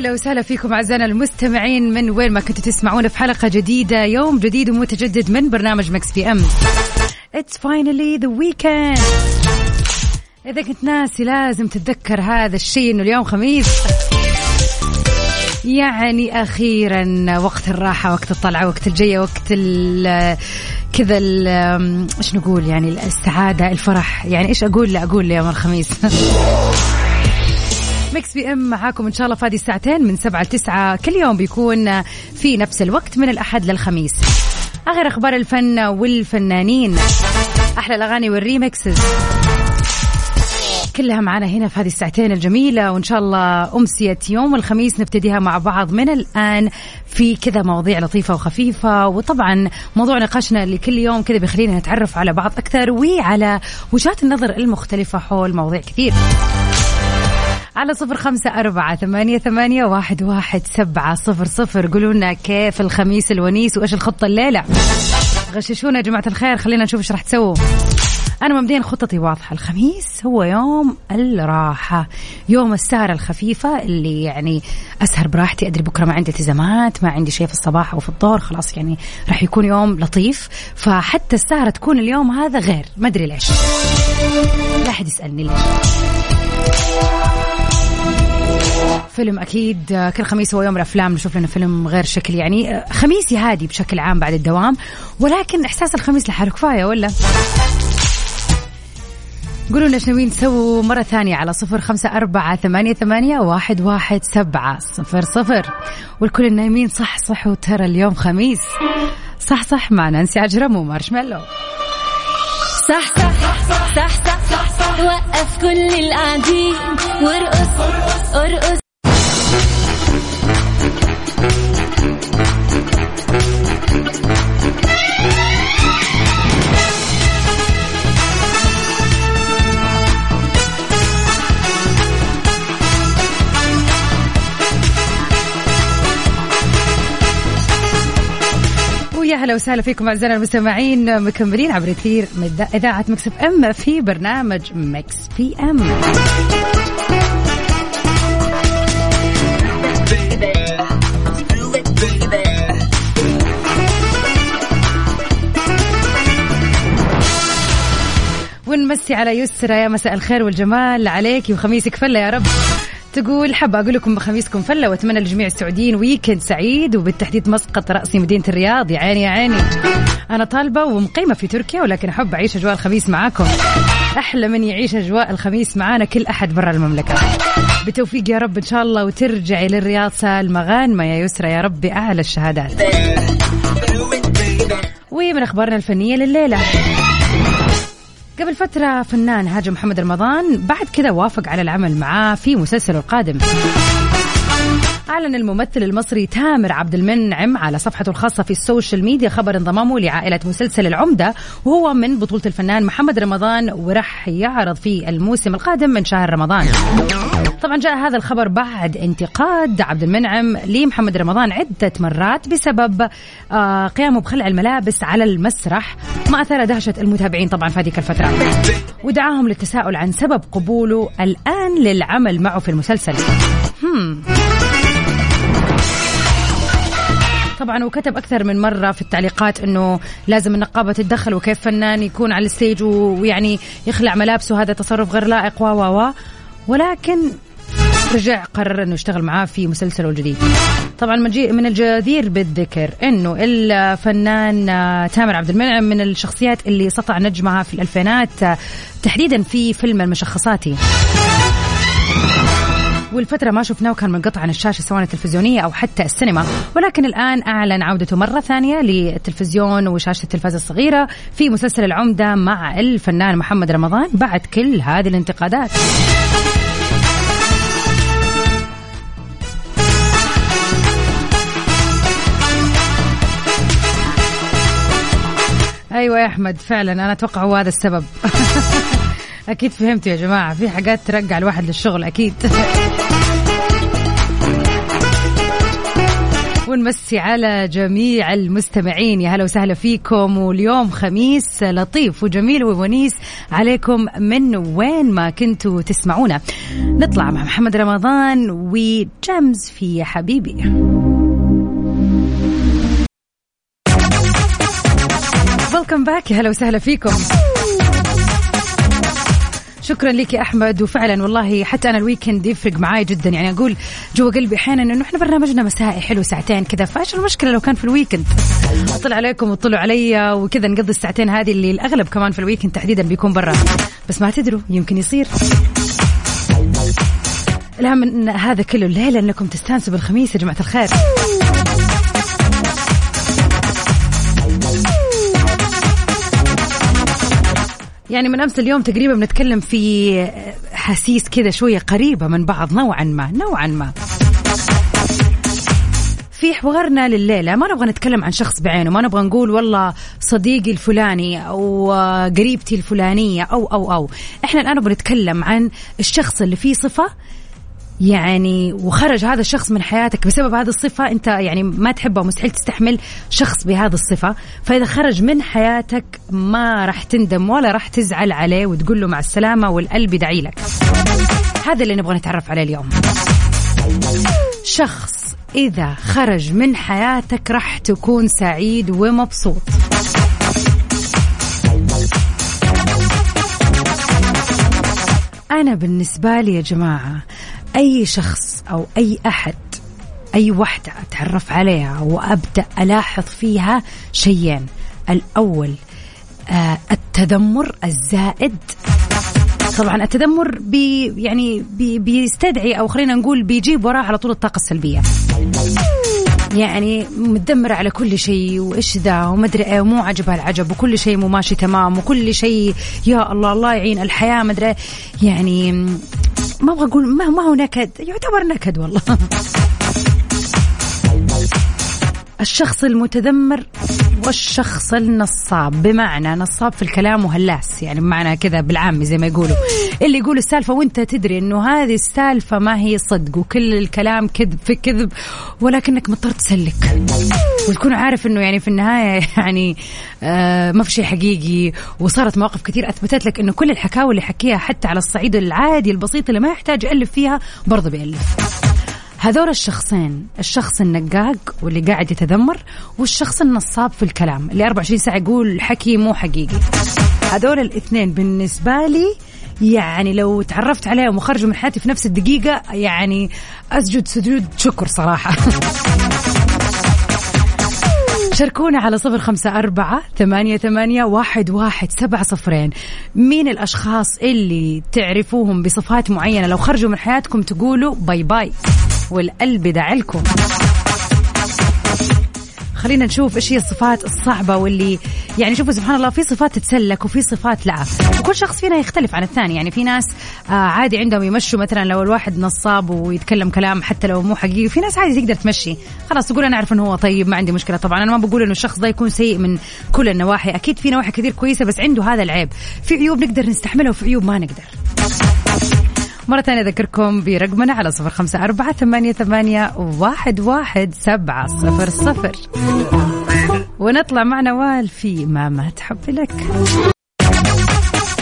هلا وسهلا فيكم أعزائنا المستمعين من وين ما كنتوا تسمعونا في حلقة جديدة. يوم جديد ومتجدد من برنامج مكس بي أم. It's finally the weekend. إذا كنت ناسي لازم تتذكر هذا الشيء إنه اليوم خميس. يعني أخيرا وقت الراحة وقت الطلعة وقت الجية وقت ال كذا إيش نقول يعني السعادة الفرح. يعني إيش أقول؟ لا أقول يوم الخميس. Mix PM معاكم إن شاء الله في هذه الساعتين من سبعة لتسعة. كل يوم بيكون في نفس الوقت من الأحد للخميس. آخر أخبار الفن والفنانين. أحلى الأغاني وال remixes كلها معنا هنا في هذه الساعتين الجميلة وإن شاء الله أمسية يوم الخميس نبتديها مع بعض من الآن في كذا مواضيع لطيفة وخفيفة. وطبعا موضوع نقاشنا اللي كل يوم كذا بيخلينا نتعرف على بعض أكثر وعلى وجهات النظر المختلفة حول مواضيع كثير. على صفر خمسة أربعة ثمانية, ثمانية واحد, واحد سبعة صفر صفر. قولوا لنا كيف الخميس الونيس وإيش الخطة الليلة؟ غششونا يا جماعة الخير خلينا نشوف إيش راح تسووا. أنا مبدئيا خطتي واضحة الخميس هو يوم الراحة يوم السهرة الخفيفة اللي يعني أسهر براحتي أدري بكرة ما عندي التزامات ما عندي شيء في الصباح أو في الظهر خلاص يعني راح يكون يوم لطيف. فحتى السهرة تكون اليوم هذا غير ما أدري ليش. لا أحد يسألني ليش. فيلم أكيد كل خميس هو يوم الأفلام نشوف لنا فيلم غير شكل يعني خميسي هادي بشكل عام بعد الدوام. ولكن إحساس الخميس لحاله كفاية ولا؟ قولوا لنا ناويين تسووا مرة ثانية على صفر خمسة أربعة ثمانية, ثمانية واحد, واحد سبعة صفر صفر. والكل النايمين صح صح وترى اليوم خميس. صح صح مع نانسي عجرم ومارشميلو. صح صح صح صح صح, صح, صح وقف كل القاعدين. وارقص ارقص ويا هلا وسهلا فيكم أعزائنا المستمعين مكملين عبر أثير من إذاعة Mix FM في برنامج Mix PM. ونمسي على يسرى يا مساء الخير والجمال عليك وخميسك فلة يا رب. تقول حابة أقول لكم خميسكم فلة وأتمنى لجميع السعوديين weekend سعيد وبالتحديد مسقط رأسي مدينة الرياض. يا عيني يا عيني. أنا طالبة ومقيمة في تركيا ولكن أحب أعيش أجواء الخميس معاكم. أحلى من يعيش أجواء الخميس معانا كل أحد برا المملكة. بتوفيق يا رب إن شاء الله وترجعي للرياض سالمة غانمة يا يسرى يا رب بأعلى الشهادات. ومن أخبارنا الفنية لليلة. قبل فترة فنان هاجم محمد رمضان بعد كذا وافق على العمل معاه في مسلسله القادم. أعلن الممثل المصري تامر عبد المنعم على صفحته الخاصة في السوشيال ميديا خبر انضمامه لعائلة مسلسل العمدة وهو من بطولة الفنان محمد رمضان ورح يعرض في الموسم القادم من شهر رمضان. طبعا جاء هذا الخبر بعد انتقاد عبد المنعم لمحمد رمضان عدة مرات بسبب آه قيامه بخلع الملابس على المسرح ما أثار دهشة المتابعين طبعا في هذيك الفترة. ودعاهم للتساؤل عن سبب قبوله الآن للعمل معه في المسلسل. هم. طبعا وكتب أكثر من مرة في التعليقات إنه لازم النقابة تتدخل وكيف فنان يكون على الستيج ويعني يخلع ملابسه هذا تصرف غير لائق و و ولكن رجع قرر إنه يشتغل معاه في مسلسله الجديد. طبعا من الجدير بالذكر إنه الفنان تامر عبد المنعم من الشخصيات اللي سطع نجمها في الألفينات تحديدا في فيلم المشخصاتي والفترة ما شفناه وكان منقطع عن الشاشة سواء التلفزيونية أو حتى السينما. ولكن الآن أعلن عودته مرة ثانية للتلفزيون وشاشة التلفاز الصغيرة في مسلسل العمدة مع الفنان محمد رمضان بعد كل هذه الانتقادات. أيوه يا أحمد فعلا أنا أتوقع هو هذا السبب. أكيد فهمتوا يا جماعة في حاجات ترجع الواحد للشغل أكيد. ونمسي على جميع المستمعين يا هلا وسهلا فيكم. واليوم خميس لطيف وجميل وونيس عليكم من وين ما كنتوا تسمعونا. نطلع مع محمد رمضان وجيمز في يا حبيبي. welcome back هلا وسهلا فيكم. شكرا لك يا أحمد وفعلا والله حتى أنا ال weekend يفرق معاي جدا. يعني أقول جوا قلبي أحيانا إنه إحنا برنامجنا مسائي حلو ساعتين كذا فإيش المشكلة لو كان في ال weekend أطلع عليكم وتطلعوا علي وكذا نقضي الساعتين هذه اللي الأغلب كمان في ال weekend تحديدا بيكون برا. بس ما تدروا يمكن يصير. الأهم من هذا كله الليلة انكم تستانسوا بالخميس يا جماعة الخير. يعني من أمس اليوم تقريبا بنتكلم في حسيس كذا شوية قريبة من بعض نوعا ما نوعا ما. في حوارنا لليلة ما نبغى نتكلم عن شخص بعينه ما نبغى نقول والله صديقي الفلاني أو قريبتي الفلانية أو أو أو. إحنا الآن نبغى نتكلم عن الشخص اللي فيه صفة يعني وخرج هذا الشخص من حياتك بسبب هذه الصفة. أنت يعني ما تحبه مستحيل تستحمل شخص بهذه الصفة. فإذا خرج من حياتك ما راح تندم ولا راح تزعل عليه وتقول له مع السلامة والقلب يدعي لك. هذا اللي نبغى نتعرف عليه اليوم. شخص إذا خرج من حياتك راح تكون سعيد ومبسوط. أنا بالنسبة لي يا جماعة أي شخص أو أي أحد أي وحدة أتعرف عليها وأبدأ ألاحظ فيها شيئين الأول آه التذمر الزائد. طبعا التذمر بي يعني بي بيستدعي أو خلينا نقول بيجيب وراه على طول الطاقة السلبية. يعني متذمرة على كل شيء وإيش ذا؟ وما أدري إيه ومو عجبها العجب وكل شيء مو ماشي تمام وكل شيء يا الله الله يعين الحياة ما أدري يعني ما أبغى أقول ما, ما هو نكد. يعتبر نكد والله. الشخص المتذمر والشخص النصاب. بمعنى نصاب في الكلام وهلاس يعني بمعنى كذا بالعامي زي ما يقولوا. اللي يقول السالفة وانت تدري إنه هذه السالفة ما هي صدق وكل الكلام كذب في كذب ولكنك مضطر تسلك. وتكون عارف إنه يعني في النهاية يعني آه ما في شيء حقيقي. وصارت مواقف كثير أثبتت لك إنه كل الحكاوي اللي حكيها حتى على الصعيد العادي البسيط اللي ما يحتاج يألف فيها برضه بيألف. هذول الشخصين الشخص النقاق واللي قاعد يتذمر والشخص النصاب في الكلام اللي 24 ساعة يقول حكي مو حقيقي. هذول الاثنين بالنسبة لي يعني لو تعرفت عليهم وخرجوا من حياتي في نفس الدقيقة يعني أسجد سجود شكر صراحة. شاركونا على صفر خمسة أربعة ثمانية, ثمانية واحد, واحد سبعة صفرين. مين الأشخاص اللي تعرفوهم بصفات معينة؟ لو خرجوا من حياتكم تقولوا باي باي. والقلب دعلكم خلينا نشوف إيش هي الصفات الصعبة واللي يعني شوفوا سبحان الله في صفات تتسلك وفي صفات لا. وكل شخص فينا يختلف عن الثاني. يعني في ناس آه عادي عندهم يمشوا مثلا لو الواحد نصاب ويتكلم كلام حتى لو مو حقيقي. في ناس عادي تقدر تمشي. خلاص تقول أنا أعرف إنه هو طيب ما عندي مشكلة. طبعا أنا ما بقول إنه الشخص ده يكون سيء من كل النواحي. أكيد في نواحي كثير كويسة بس عنده هذا العيب. في عيوب نقدر نستحملها وفي عيوب ما نقدر. مرة ثانية أذكركم برقمنا على صفر خمسة أربعة ثمانية, ثمانية واحد, واحد سبعة صفر صفر. ونطلع مع نوال في ما ما تحب لك.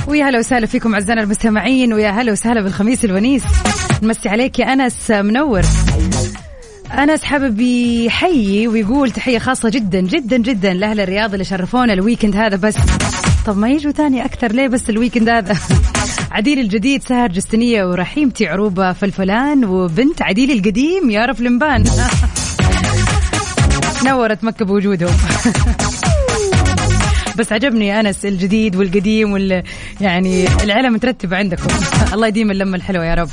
ويا هلا وسهلا فيكم أعزائنا المستمعين ويا هلا وسهلا بالخميس الونيس. نمسي عليك يا أنس منور. أنس حابب يحيي ويقول تحية خاصة جدا جدا جدا لأهل الرياض اللي شرفونا ال weekend هذا بس. طب ما يجوا ثاني أكثر ليه بس ال weekend هذا؟ عديل الجديد سهر جستنية ورحيمتي عروبة فلمبان وبنت عديل القديم يارا فلمبان نورت مكة بوجودهم. بس عجبني أنس الجديد والقديم وال يعني العيله مترتبه عندكم. الله يديم اللمة الحلوة يا رب.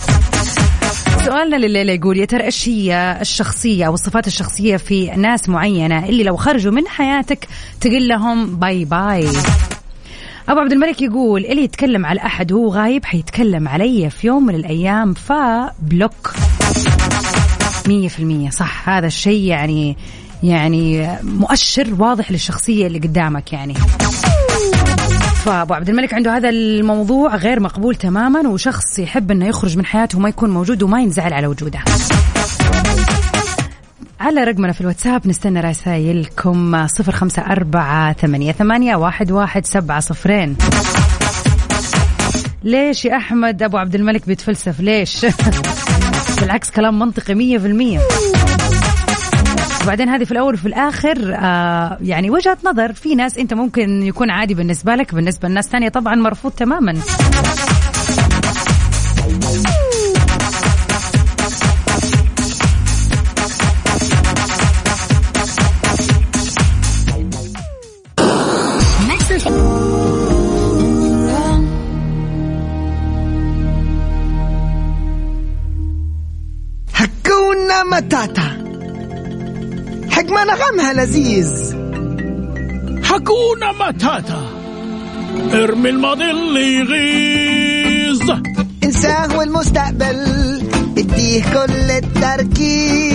سؤالنا لليلة يقول يا ترى إيش هي الشخصية أو الصفات الشخصية في ناس معينة اللي لو خرجوا من حياتك تقول لهم bye bye أبو عبد الملك يقول اللي يتكلم على أحد وهو غايب حيتكلم علي في يوم من الأيام ف block مية في المية صح. هذا الشيء يعني يعني مؤشر واضح للشخصية اللي قدامك يعني. فابو عبد الملك عنده هذا الموضوع غير مقبول تماما وشخص يحب إنه يخرج من حياته وما يكون موجود وما ينزعل على وجوده. على رقمنا في الواتساب نستنى رسائلكم. صفر خمسة أربعة ثمانية, ثمانية واحد, واحد سبعة صفرين. ليش يا أحمد أبو عبد الملك بيتفلسف؟ ليش؟ بالعكس كلام منطقي مية في المية. وبعدين هذه في الأول وفي الآخر آه يعني وجهة نظر. في ناس أنت ممكن يكون عادي بالنسبة لك بالنسبة لناس ثانية طبعا مرفوض تماما. حكونا متاتا حق ما نغمها لذيذ. حكونا متاتا ارمي الماضي اللي يغيظ. انساه والمستقبل اديه كل التركيز.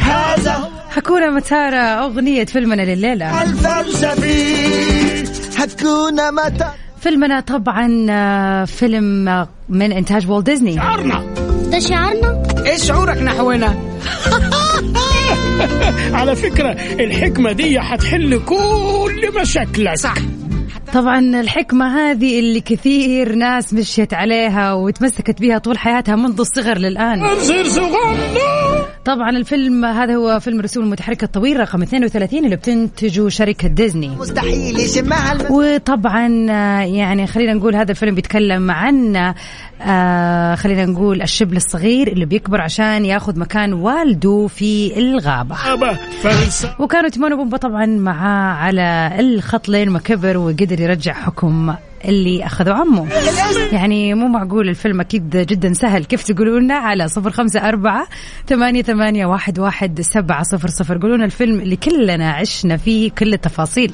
هذا حكونا متارا أغنية فيلمنا لليلة. الفلسفي. حكونا متاتا فيلمنا طبعا آه، فيلم آه، من إنتاج والت ديزني عرنا ده شعارنا إيش شعورك نحونا على فكرة الحكمة دي حتحل كل مشاكلك. صح. طبعا الحكمة هذه اللي كثير ناس مشيت عليها وتمسكت بها طول حياتها منذ الصغر للآن. طبعا الفيلم هذا هو فيلم رسوم المتحركة الطويل رقم 32 اللي بتنتجه شركة ديزني. مستحيل يشمها. وطبعا آه، يعني خلينا نقول هذا الفيلم بيتكلم عن آه خلينا نقول الشبل الصغير اللي بيكبر عشان ياخذ مكان والده في الغابة. وكانوا تيمون وبومبا طبعا معاه على الخط لين ما كبر وقدر يرجع حكم اللي أخذه عمه. يعني مو معقول الفيلم أكيد جدا سهل. كيف تقولون لنا؟ على صفر خمسة أربعة ثمانية, ثمانية واحد, واحد سبعة صفر صفر. قولون الفيلم اللي كلنا عشنا فيه كل التفاصيل.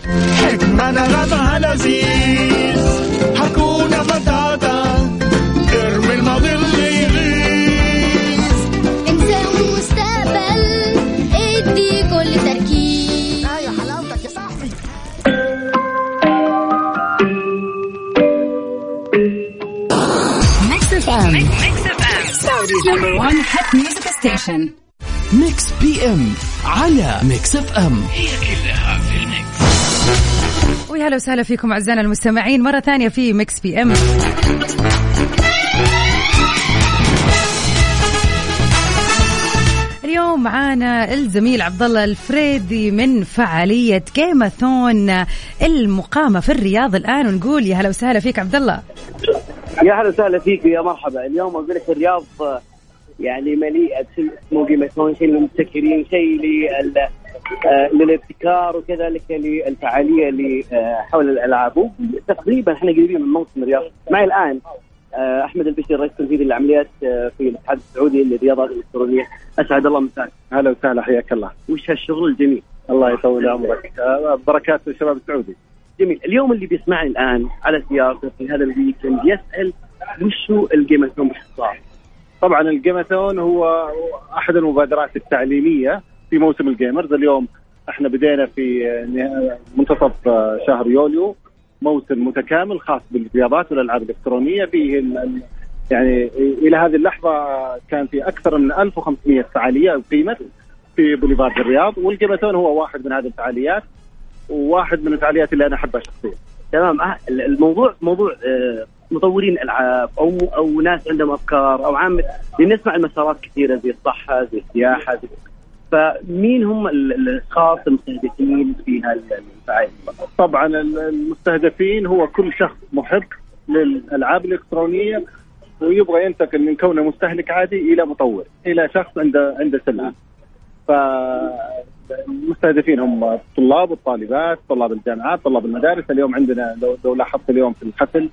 Mix PM على Mix FM ويا هلا وسهلا فيكم أعزائنا المستمعين مرة ثانية في Mix PM اليوم معانا الزميل عبد الله الفريدي من فعالية Gamethon المقامة في الرياض الآن. ونقول يا هلا وسهلا فيك عبد الله يا هلا وسهلا فيك يا مرحبا. اليوم أقول لك الرياض يعني مليئة اسمه قيمتون شيء للمبتكرين شيء لل آه، للابتكار وكذلك للفعالية اللي آه، حول الألعاب. تقريبا إحنا قريبين من موسم الرياض. معي الآن آه، أحمد البشير رئيس تنفيذي للعمليات في الاتحاد السعودي للرياضات الإلكترونية. أسعد الله مساك. هلا وسهلا حياك الله. وش هالشغل الجميل؟ الله يطول عمرك. بركات الشباب السعودي. جميل. اليوم اللي بيسمعني الآن على سيارته في هذا الويكند يسأل وش هو ال Gamethon باختصار طبعا ال Gamethon هو أحد المبادرات التعليمية في موسم ال Gamers. اليوم إحنا بدينا في منتصف آه، شهر يوليو موسم متكامل خاص بالرياضات والألعاب الإلكترونية. فيه يعني إلى هذه اللحظة كان في أكثر من 1500 فعالية اقيمت في بوليفارد الرياض وال Gamethon هو واحد من هذه الفعاليات وواحد من الفعاليات اللي أنا أحبها شخصيا. تمام؟ أه، الموضوع موضوع آه، مطورين ألعاب أو أو ناس عندهم أفكار أو عامل لنسمع المسارات كثيرة زي الصحة زي السياحة زي فمين هم ال- الاشخاص المستهدفين في هالفعاليه؟ طبعا ال- المستهدفين هو كل شخص محب للألعاب الإلكترونية ويبغى ينتقل من كونه مستهلك عادي إلى مطور إلى شخص عنده عنده سلعة فالمستهدفين هم الطلاب والطالبات طلاب الجامعات طلاب المدارس اليوم عندنا لو, لو لاحظت اليوم في الحفل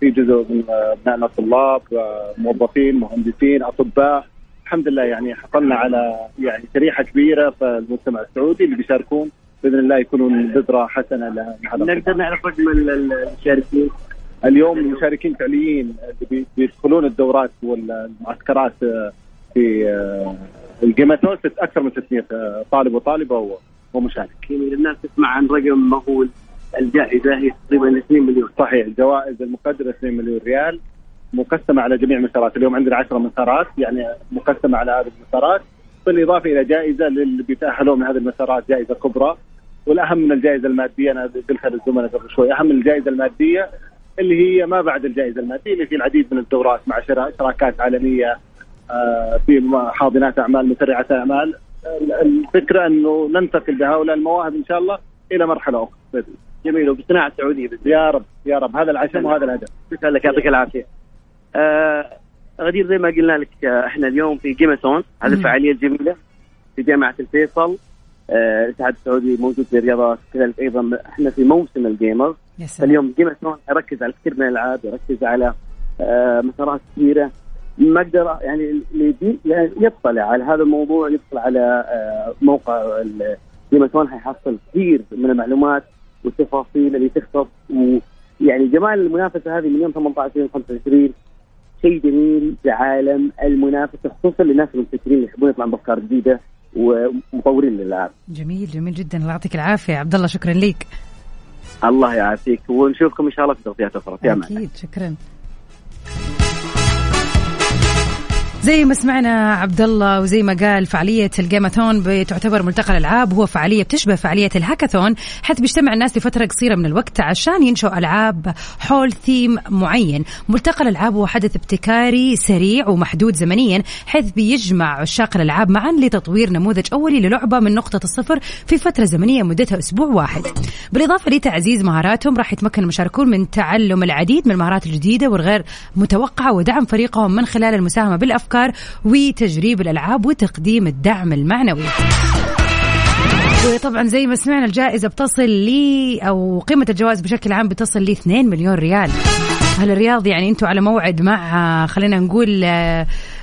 في جزء من آه، أبنائنا الطلاب آه، موظفين مهندسين أطباء. الحمد لله يعني حصلنا على يعني شريحة كبيرة في المجتمع السعودي اللي بيشاركون. بإذن الله يكونون بذرة حسنة لهذا. نقدر نعرف رقم ال- ال- المشاركين؟ اليوم المشاركين فعليين اللي بي- بيدخلون الدورات والمعسكرات آه، في آه، الجيماتون ست أكثر من 600 آه، طالب وطالبة ومشارك. يعني الناس تسمع عن رقم مهول. الجائزة هي تقريبا 2 مليون. صحيح الجوائز المقدرة 2 مليون ريال مقسمة على جميع المسارات، اليوم عندنا 10 مسارات يعني مقسمة على هذه المسارات. بالإضافة إلى جائزة للي بيتأهلون من هذه المسارات جائزة كبرى. والأهم من الجائزة المادية أنا قلتها للزملاء قبل شوي أهم من الجائزة المادية اللي هي ما بعد الجائزة المادية اللي في العديد من الدورات مع شرا- شراكات عالمية آه، في حاضنات أعمال مسرعات أعمال. ال- الفكرة أنه ننتقل بهؤلاء المواهب إن شاء الله إلى مرحلة أخرى. جميل وبالصناعه السعوديه باذن يا رب يا رب. هذا العشم وهذا الهدف. شكرا لك يعطيك العافية. آه غدير زي ما قلنا لك آه إحنا اليوم في Gamethon هذه. الفعاليه الجميله في جامعة الفيصل. آه، الاتحاد السعودي موجود في الرياضات كذلك أيضا إحنا في موسم ال Gamers فاليوم Gamethon يركز على كثير من الألعاب يركز على آه، مسارات كثيرة. ما أقدر يعني اللي يعني يطلع على هذا الموضوع يدخل على آه، موقع جيمسون حيحصل كثير من المعلومات. والتفاصيل اللي تختص ويعني جمال المنافسة هذه من يوم 18 يوم 25 شيء جميل بعالم المنافسة خصوصا للناس المبتكرين اللي يحبون يطلعوا بأفكار جديدة ومطورين للالعاب. جميل جميل جدا. الله يعطيك العافية. عبد الله شكرا لك. الله يعافيك ونشوفكم إن شاء الله في تغطيات أخرى في أمان أكيد شكرا. زي ما سمعنا عبد الله وزي ما قال فعالية الجيماثون بتعتبر ملتقى الألعاب هو فعالية بتشبه فعالية الهاكاثون. حيث بيجتمع الناس لفترة قصيرة من الوقت عشان ينشئوا ألعاب حول ثيم معين. ملتقى الألعاب هو حدث ابتكاري سريع ومحدود زمنيا حيث بيجمع عشاق الألعاب معا لتطوير نموذج أولي للعبة من نقطة الصفر في فترة زمنية مدتها أسبوع واحد. بالإضافة لتعزيز مهاراتهم راح يتمكن المشاركون من تعلم العديد من المهارات الجديدة والغير متوقعة ودعم فريقهم من خلال المساهمة بالأفكار وتجريب الألعاب وتقديم الدعم المعنوي. وطبعا زي ما سمعنا الجائزة بتصل لي أو قيمة الجوائز بشكل عام بتصل لي 2 مليون ريال. أهل الرياض يعني أنتم على موعد مع خلينا نقول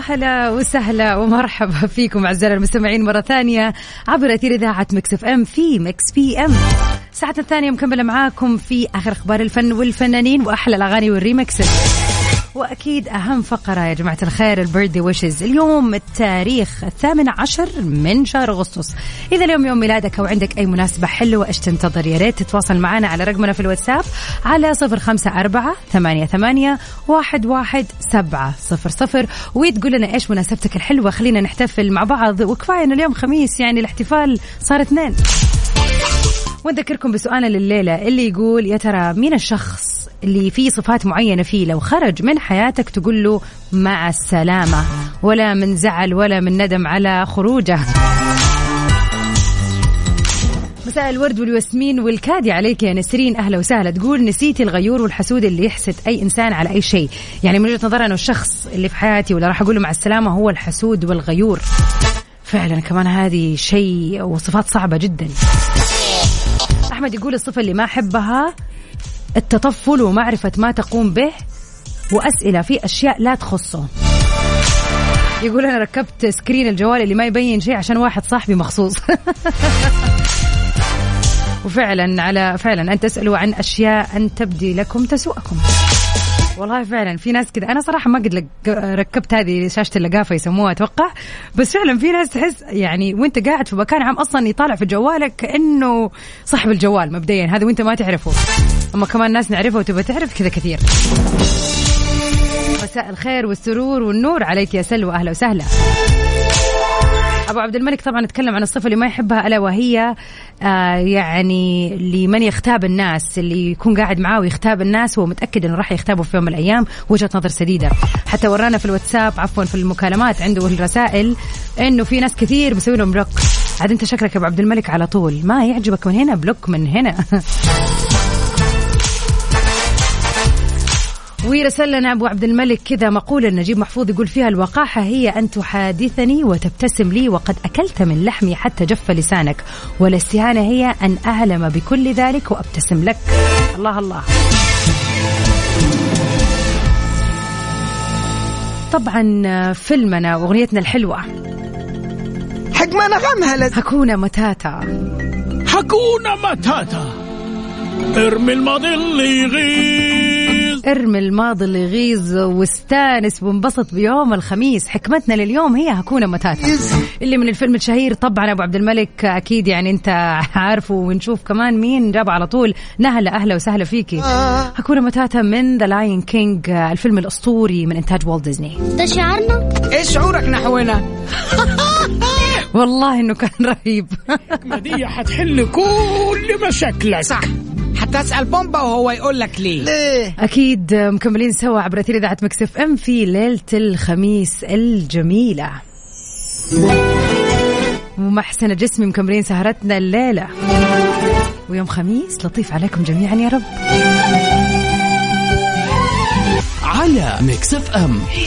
وهلا وسهلا ومرحبا فيكم اعزائنا المستمعين مرة ثانية عبر أثير إذاعة Mix FM في Mix PM. ساعتنا الثانية مكملة معاكم في آخر أخبار الفن والفنانين وأحلى الأغاني وال remixes وأكيد أهم فقرة يا جماعة الخير ال birthday wishes اليوم التاريخ الثامن عشر من شهر أغسطس. إذا اليوم يوم ميلادك أو عندك أي مناسبة حلوة إيش تنتظر يا ريت تتواصل معنا على رقمنا في الواتساب على صفر خمسة أربعة ثمانية ثمانية واحد واحد سبعة صفر صفر. وتقول لنا إيش مناسبتك الحلوة خلينا نحتفل مع بعض. وكفاية انه اليوم خميس يعني الاحتفال صار اثنين. ونذكركم بسؤالنا لليلة اللي يقول يا ترى مين الشخص اللي فيه صفات معينة فيه. لو خرج من حياتك تقول له مع السلامة ولا من زعل ولا من ندم على خروجه. مساء الورد والياسمين والكادي عليك يا نسرين. أهلا وسهلا. تقول نسيتي الغيور والحسود اللي يحسد أي إنسان على أي شيء. يعني من وجهة نظري انه الشخص اللي في حياتي ولا راح أقول له مع السلامة هو الحسود والغيور. فعلا كمان هذه شيء وصفات صعبة جدا. أحمد يقول الصفة اللي ما أحبها التطفل ومعرفة ما تقوم به وأسئلة في أشياء لا تخصه. يقول أنا ركبت سكرين الجوال اللي ما يبين شيء عشان واحد صاحبي مخصوص. وفعلا على فعلا أن تسألوا عن أشياء أن تبدي لكم تسوءكم. والله فعلا في ناس كذا أنا صراحة ما قد لق- ركبت هذه شاشة اللقافة يسموها أتوقع. بس فعلا في ناس تحس يعني وأنت قاعد في مكان عام أصلا يطالع في جوالك كأنه صاحب الجوال مبدئيا. هذا وأنت ما تعرفه. أما كمان ناس نعرفها وتبغى تعرف كذا كثير. مساء الخير والسرور والنور عليك يا سلوى أهلا وسهلا. أبو عبد الملك طبعا اتكلم عن الصفه اللي ما يحبها ألا وهي آه يعني لمن يختاب الناس اللي يكون قاعد معاه ويختاب الناس هو متأكد إنه راح يختابه في يوم من الأيام وجهة نظر سديدة. حتى ورانا في الواتساب عفوا في المكالمات عنده الرسائل إنه في ناس كثير بيسوي لهم block. عاد أنت شكلك يا أبو عبد الملك على طول. ما يعجبك من هنا block من هنا. ويرسل لنا أبو عبد الملك كذا مقولة نجيب محفوظ يقول فيها الوقاحة هي أن تحادثني وتبتسم لي وقد أكلت من لحمي حتى جف لسانك والاستهانة هي أن اعلم بكل ذلك وأبتسم لك. الله الله. طبعا فيلمنا وأغنيتنا الحلوة. حكمة نغمها لز... هكونا متاتا. حكونا ماتاتا ارمي الماضي اللي يغيظ ارمي الماضي اللي يغيظ واستانس وانبسط بيوم الخميس. حكمتنا لليوم هي هكونا متاتا اللي من الفيلم الشهير طبعا أبو عبد الملك. أكيد يعني أنت عارفه ونشوف كمان مين جاب على طول. نهلا أهلا وسهلا فيكي Hakuna Matata من The Lion King الفيلم الأسطوري من إنتاج والت ديزني. ده شعارنا إيش شعورك نحونا؟ والله إنه كان رهيب. دي حتحل كل مشاكلك. صح. حتى اسال بومبا وهو يقول لك ليه. ليه؟ أكيد مكملين سوا عبر اثير اذاعه Mix FM في ليلة الخميس الجميلة. ومحسن جسمي مكملين سهرتنا الليلة. ويوم خميس لطيف عليكم جميعا يا رب. على Mix FM. هي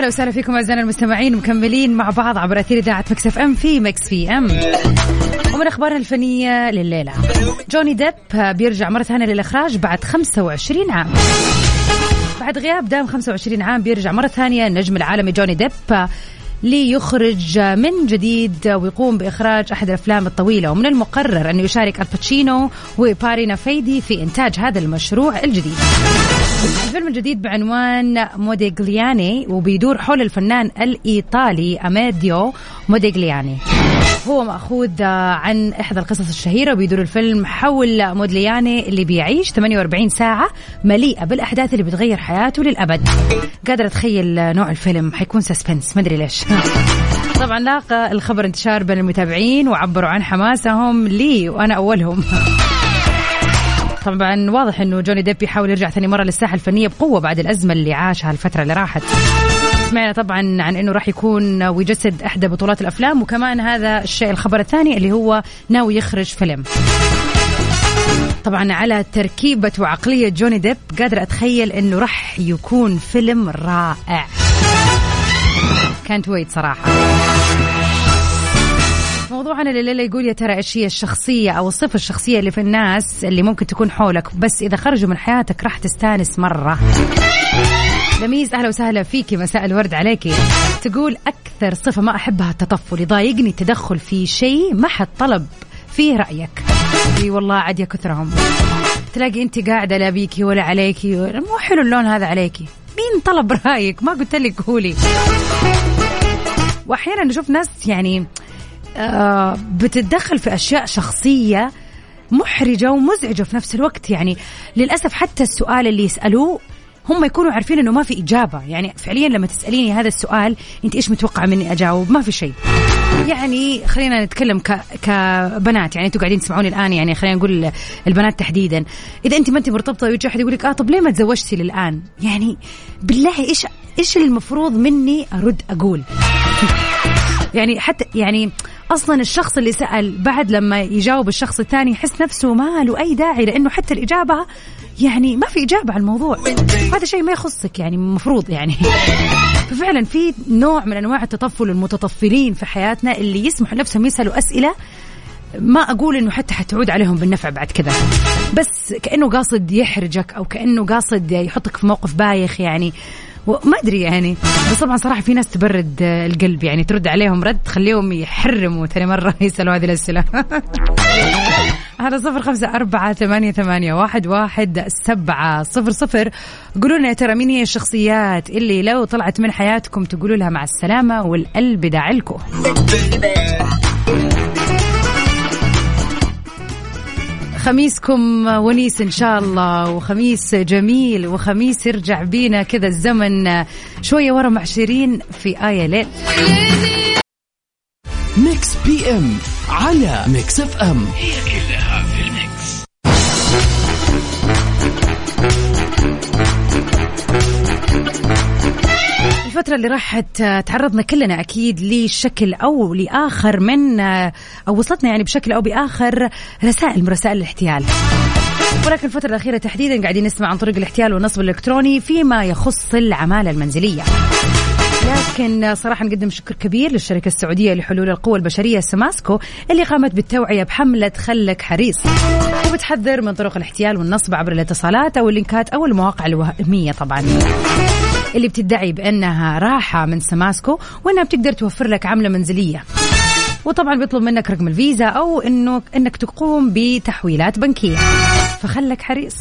ويا هلا وسهلا فيكم اعزائنا المستمعين مكملين مع بعض عبر أثير إذاعة Mix FM في Mix PM. ومن أخبارنا الفنية لليلة. جوني ديب بيرجع مرة ثانية للإخراج بعد 25 عام. بعد غياب دام 25 عام بيرجع مرة ثانية النجم العالمي جوني ديب ليخرج من جديد ويقوم بإخراج أحد الأفلام الطويلة. ومن المقرر أن يشارك آل باتشينو وباري نافيدي في إنتاج هذا المشروع الجديد. الفيلم الجديد بعنوان موديغلياني وبيدور حول الفنان الإيطالي أماديو موديغلياني. هو مأخوذ عن إحدى القصص الشهيرة وبيدور الفيلم حول مودلياني اللي بيعيش 48 ساعة مليئة بالأحداث اللي بتغير حياته للأبد. قادرة أتخيل نوع الفيلم؟ حيكون سسبنس مدري ليش. طبعا لاقى الخبر انتشار بين المتابعين وعبروا عن حماسهم لي وأنا أولهم. طبعا واضح إنه جوني ديب يحاول يرجع ثاني مرة للساحة الفنية بقوة بعد الأزمة اللي عاشها الفترة اللي راحت. سمعنا طبعا عن إنه راح يكون ويجسد إحدى بطولات الأفلام وكمان هذا الشيء الخبر الثاني اللي هو ناوي يخرج فيلم. طبعا على تركيبة وعقلية جوني ديب قادرة أتخيل أنه راح يكون فيلم رائع. كانت ويت صراحة. موضوعنا لليلة يقول يا ترى إيش هي الشخصية أو الصفة الشخصية اللي في الناس اللي ممكن تكون حولك. بس إذا خرجوا من حياتك راح تستانس مرة. لميز أهلا وسهلا فيكي. مساء الورد عليكي. تقول أكثر صفة ما أحبها التطفل يضايقني التدخل في شيء ما حد طلب فيه رأيك. إي والله عاد يا كثرهم. تلاقي أنت قاعدة لا بيكي ولا عليكي. مو حلو اللون هذا عليكي. مين طلب رأيك؟ ما قلت لك قولي. وأحيانا نشوف ناس يعني بتتدخل في أشياء شخصية محرجة ومزعجة في نفس الوقت. يعني للأسف حتى السؤال اللي يسألوه هم يكونوا عارفين إنه ما في إجابة. يعني فعليا لما تسأليني هذا السؤال أنت إيش متوقعه مني أجاوب؟ ما في شيء. يعني خلينا نتكلم ك... كبنات. يعني أنتوا قاعدين تسمعوني الآن يعني خلينا نقول البنات تحديدا. إذا أنت ما أنت مرتبطة ويجي أحد يقول لك آه طب ليه ما تزوجتي للآن؟ يعني بالله إيش إيش المفروض مني أرد أقول؟ يعني حتى يعني أصلا الشخص اللي سأل بعد لما يجاوب الشخص الثاني يحس نفسه ما له أي داعي لأنه حتى الإجابة يعني ما في إجابة على الموضوع. هذا شيء ما يخصك يعني المفروض يعني. ففعلا في نوع من أنواع التطفل المتطفلين في حياتنا اللي يسمحوا لنفسهم يسألوا أسئلة ما أقول إنه حتى حتعود عليهم بالنفع بعد كذا. بس كأنه قاصد يحرجك أو كأنه قاصد يحطك في موقف بايخ يعني. وما أدري يعني. بس طبعا صراحة في ناس تبرد القلب يعني ترد عليهم رد تخليهم يحرموا ثاني مرة يسألوا هذه الأسئلة. على صفر خمسة أربعة ثمانية, ثمانية واحد, واحد سبعة صفر صفر. قولوا لنا يا ترى مين هي الشخصيات اللي لو طلعت من حياتكم تقولوا لها مع السلامة والقلب داعلكم خميسكم ونيس إن شاء الله وخميس جميل وخميس يرجع بينا كذا الزمن. شوية ورا مع شيرين في آه يا ليل. Mix PM على Mix FM. هي كلها في ال mix. الفترة اللي راحت تعرضنا كلنا أكيد لشكل أو لآخر من أو وصلتنا يعني بشكل أو بآخر رسائل من رسائل الاحتيال. ولكن الفترة الأخيرة تحديدا قاعدين نسمع عن طريق الاحتيال والنصب الإلكتروني فيما يخص العمالة المنزلية. لكن صراحة نقدم شكر كبير للشركة السعودية لحلول القوى البشرية سماسكو اللي قامت بالتوعية بحملة خلك حريص. وبتحذر من طرق الاحتيال والنصب عبر الاتصالات أو اللينكات أو المواقع الوهمية طبعا. اللي بتدعي بأنها راحة من سماسكو وأنها بتقدر توفر لك عملة منزلية. وطبعا بيطلب منك رقم الفيزا أو انه إنك تقوم بتحويلات بنكية. فخلك حريص.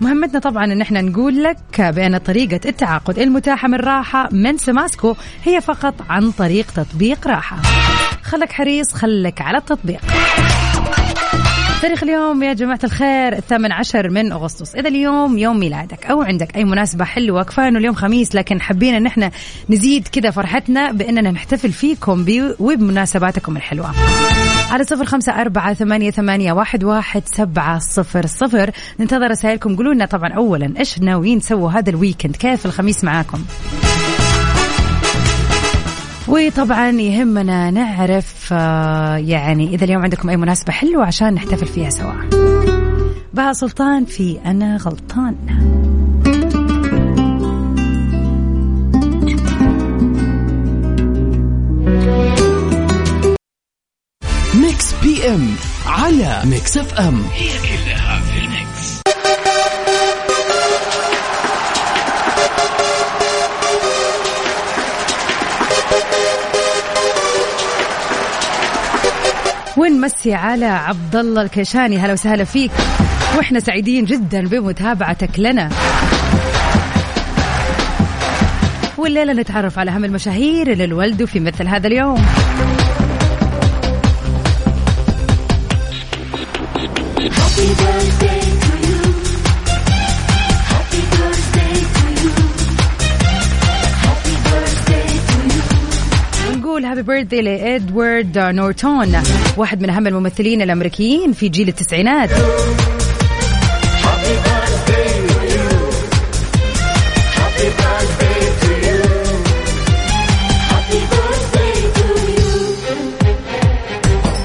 مهمتنا طبعا إن إحنا نقول لك بأن طريقة التعاقد المتاحة من راحة من سماسكو هي فقط عن طريق تطبيق راحة. خلك حريص خلك على التطبيق. تاريخ اليوم يا جماعة الخير الثامن عشر من أغسطس. إذا اليوم يوم ميلادك أو عندك أي مناسبة حلوة كفاية أنه اليوم خميس لكن حابين أن إحنا نزيد كذا فرحتنا بأننا نحتفل فيكم وبمناسباتكم الحلوة. على صفر خمسة أربعة ثمانية, ثمانية واحد, واحد سبعة صفر صفر. ننتظر رسائلكم. قولوا لنا طبعا أولا إيش ناويين تسووا هذا الويكند كيف الخميس معاكم؟ وطبعا يهمنا نعرف آه، يعني إذا اليوم عندكم أي مناسبة حلوة عشان نحتفل فيها سوا. بها سلطان في أنا غلطان. Mix PM على Mix FM. هي كلها ونمسي على عبد الله الكيشاني هلا وسهلا فيك. وإحنا سعيدين جدا بمتابعتك لنا. والليلة نتعرف على أهم المشاهير اللي انولدوا في مثل هذا اليوم. بيرثدي لادوارد نورتون واحد من أهم الممثلين الأمريكيين في جيل التسعينات.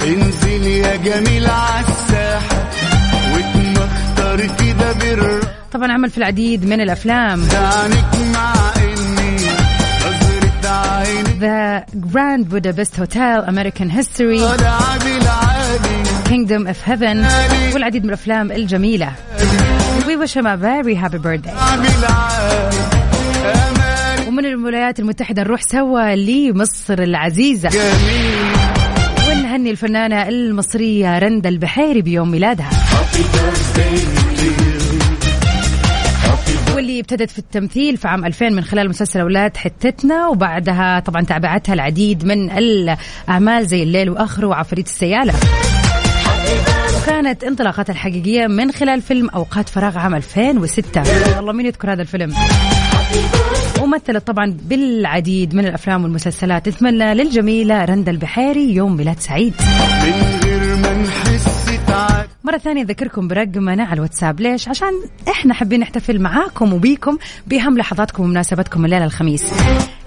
انزل يا جميل عالساحة واتمختر كده طبعا عمل في العديد من نظرة Budapest Hotel American History طالعة بالعالي Kingdom of Heaven والعديد من الأفلام الجميلة. Very happy birthday. بالعالي امال ومن الولايات المتحدة نروح سوا لمصر العزيزة. ونهني الفنانة المصرية رندا البحيري بيوم ميلادها. واللي ابتدت في التمثيل في عام 2000 من خلال مسلسل أولاد حتتنا وبعدها طبعا تابعتها العديد من الأعمال زي الليل وآخره وعفريت السيالة. وكانت انطلاقتها الحقيقية من خلال فيلم أوقات فراغ عام 2006 والله مين يذكر هذا الفيلم؟ ومثلت طبعا بالعديد من الأفلام والمسلسلات. نتمنى للجميلة رندا البحيري يوم ميلاد سعيد. من غير ما نحس مرة ثانية أذكركم برقمنا على الواتساب. ليش؟ عشان إحنا حابين نحتفل معاكم وبيكم بأهم لحظاتكم ومناسبتكم الليلة الخميس.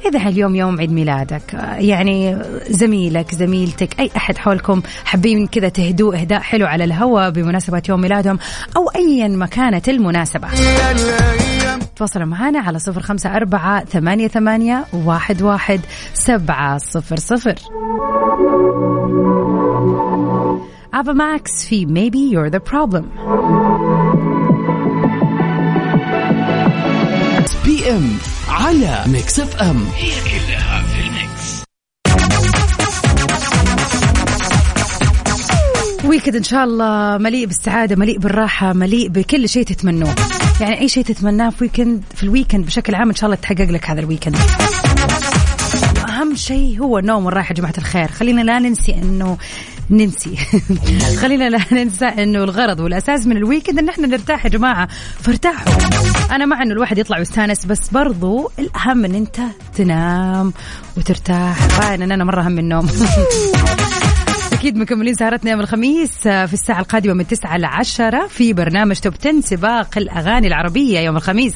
إذا هاليوم يوم عيد ميلادك يعني زميلك زميلتك أي أحد حولكم حابين كذا تهدوا إهداء حلو على الهواء بمناسبة يوم ميلادهم أو أيا ما كانت المناسبة. تواصلوا معنا على صفر خمسة أربعة ثمانية, ثمانية واحد, واحد سبعة صفر صفر. Ava Max في Maybe You're the Problem. PM على Mix FM هي كلها في ال mix. weekend إن شاء الله مليء بالسعادة مليء بالراحة مليء بكل شيء تتمنوه. يعني أي شيء تتمناه في weekend في ال weekend بشكل عام إن شاء الله تحقق لك هذا ال weekend أهم شيء هو النوم والراحة يا جماعة الخير. خلينا لا ننسي أنه ننسي. خلينا لا ننسى إنه الغرض والأساس من ال weekend إن إحنا نرتاح يا جماعة. فارتاحوا. أنا مع إنه الواحد يطلع ويستانس بس برضو الأهم إن أنت تنام وترتاح. باين إن أنا مرة هم النوم. أكيد مكملين سهرتنا يوم الخميس في الساعة القادمة من 9 ل 10 في برنامج Top 10 سباق الأغاني العربية يوم الخميس.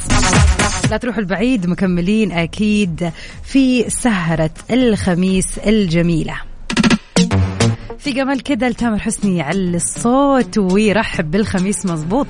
لا تروحوا البعيد مكملين أكيد في سهرة الخميس الجميلة. في جمال كده لتامر حسني على الصوت ويرحب بالخميس مظبوط.